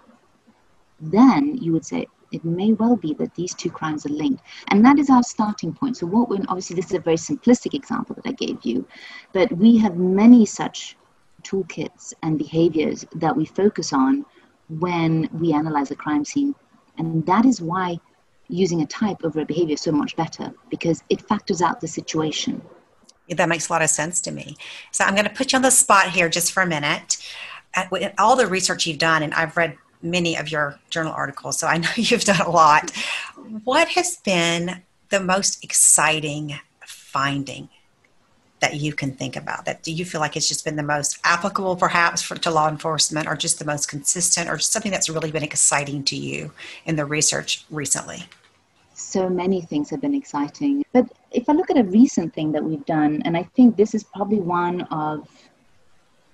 then you would say, it may well be that these two crimes are linked. And that is our starting point. So, what obviously, this is a very simplistic example that I gave you, but we have many such toolkits and behaviors that we focus on when we analyze a crime scene. And that is why using a type over a behavior is so much better because it factors out the situation. Yeah, that makes a lot of sense to me. So, I'm going to put you on the spot here just for a minute. All the research you've done, and I've read many of your journal articles, so I know you've done a lot. What has been the most exciting finding that you can think about? That do you feel like it's just been the most applicable, perhaps, for, to law enforcement, or just the most consistent, or something that's really been exciting to you in the research recently? So many things have been exciting. But if I look at a recent thing that we've done, and I think this is probably one of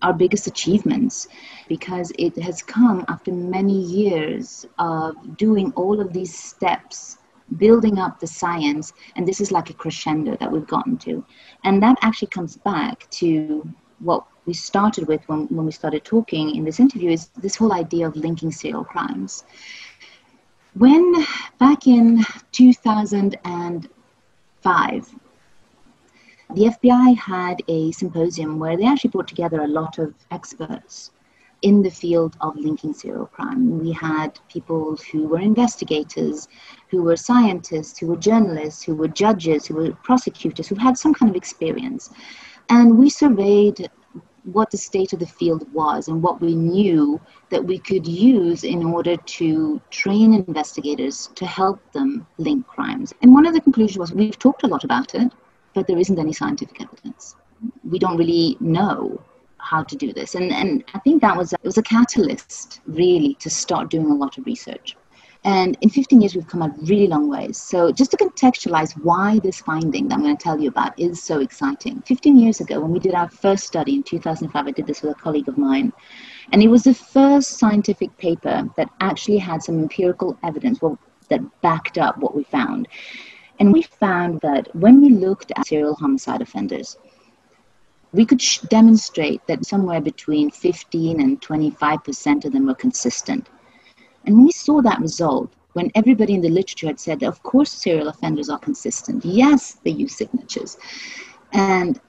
our biggest achievements because it has come after many years of doing all of these steps building up the science and this is like a crescendo that we've gotten to. And that actually comes back to what we started with when, when we started talking in this interview is this whole idea of linking serial crimes. When back in 2005 the FBI had a symposium where they actually brought together a lot of experts in the field of linking serial crime. We had people who were investigators, who were scientists, who were journalists, who were judges, who were prosecutors, who had some kind of experience. And we surveyed what the state of the field was and what we knew that we could use in order to train investigators to help them link crimes. And one of the conclusions was we've talked a lot about it, but there isn't any scientific evidence. We don't really know how to do this. And, and I think that was, it was a catalyst, really, to start doing a lot of research. And in 15 years, we've come a really long ways. So, just to contextualize why this finding that I'm going to tell you about is so exciting. 15 years ago, when we did our first study in 2005, I did this with a colleague of mine. And it was the first scientific paper that actually had some empirical evidence well, that backed up what we found. And we found that when we looked at serial homicide offenders, we could sh- demonstrate that somewhere between 15 and 25% of them were consistent. And we saw that result, when everybody in the literature had said, of course, serial offenders are consistent. Yes, they use signatures. And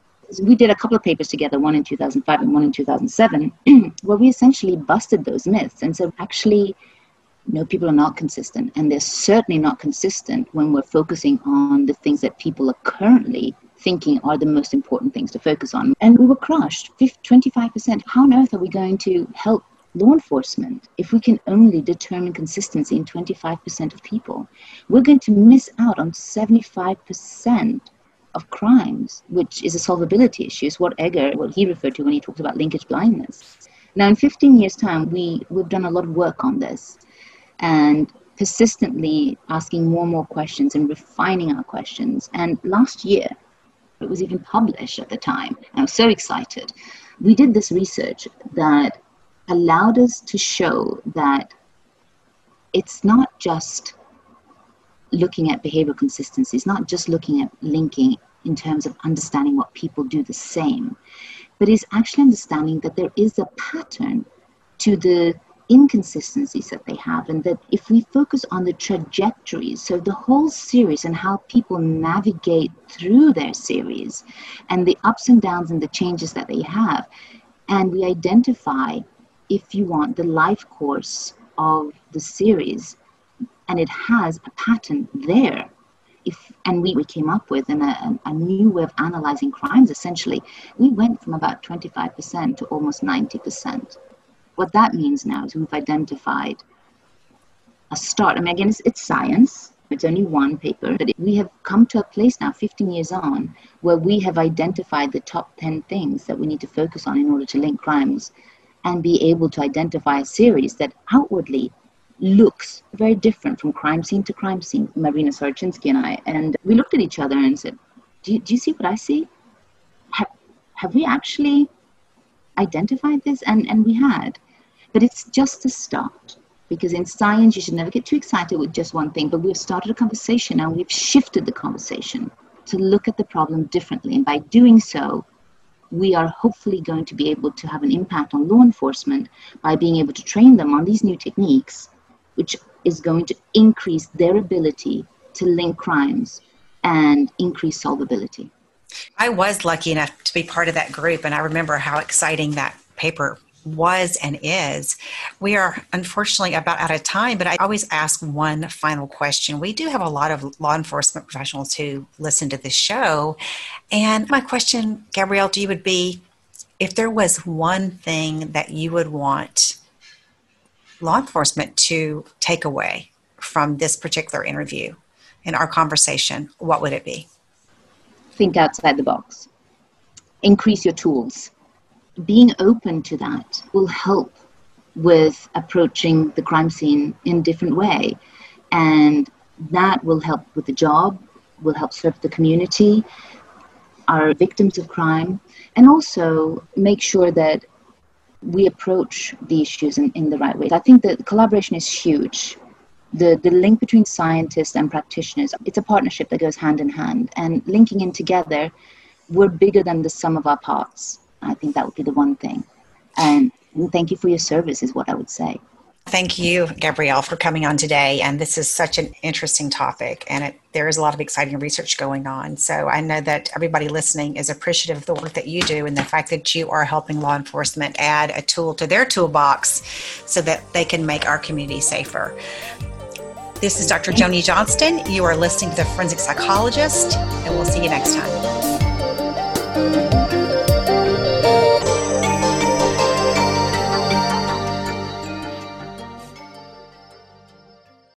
we did a couple of papers together, one in 2005 and one in 2007, where we essentially busted those myths and said, actually, no, people are not consistent. And they're certainly not consistent when we're focusing on the things that people are currently thinking are the most important things to focus on. And we were crushed 25%. How on earth are we going to help law enforcement if we can only determine consistency in 25% of people? We're going to miss out on 75% of crimes, which is a solvability issue, is what Egger, what he referred to when he talked about linkage blindness. Now, in 15 years' time, we, we've done a lot of work on this and persistently asking more and more questions and refining our questions. And last year, it was even published at the time. I was so excited. We did this research that allowed us to show that it's not just looking at behavioral consistency, it's not just looking at linking in terms of understanding what people do the same, but is actually understanding that there is a pattern to the inconsistencies that they have, and that if we focus on the trajectories, so the whole series and how people navigate through their series and the ups and downs and the changes that they have, and we identify, if you want, the life course of the series, and it has a pattern there if and we, we came up with in a, a new way of analyzing crimes essentially we went from about 25% to almost 90% what that means now is we've identified a start i mean again it's, it's science it's only one paper but we have come to a place now 15 years on where we have identified the top 10 things that we need to focus on in order to link crimes and be able to identify a series that outwardly looks very different from crime scene to crime scene, Marina Sorochinski and I. And we looked at each other and said, Do you, do you see what I see? Have, have we actually identified this? And, and we had. But it's just a start. Because in science, you should never get too excited with just one thing. But we've started a conversation and we've shifted the conversation to look at the problem differently. And by doing so, we are hopefully going to be able to have an impact on law enforcement by being able to train them on these new techniques which is going to increase their ability to link crimes and increase solvability. I was lucky enough to be part of that group, and I remember how exciting that paper was and is. We are unfortunately about out of time, but I always ask one final question. We do have a lot of law enforcement professionals who listen to this show. And my question, Gabrielle, to you would be if there was one thing that you would want law enforcement to take away from this particular interview in our conversation, what would it be? Think outside the box. Increase your tools. Being open to that will help with approaching the crime scene in a different way. And that will help with the job, will help serve the community, our victims of crime, and also make sure that we approach the issues in, in the right way. I think that collaboration is huge. The, the link between scientists and practitioners, it's a partnership that goes hand in hand. And linking in together, we're bigger than the sum of our parts. I think that would be the one thing. And thank you for your service, is what I would say. Thank you, Gabrielle, for coming on today. And this is such an interesting topic, and it, there is a lot of exciting research going on. So I know that everybody listening is appreciative of the work that you do and the fact that you are helping law enforcement add a tool to their toolbox so that they can make our community safer. This is Dr. Joni Johnston. You are listening to The Forensic Psychologist, and we'll see you next time.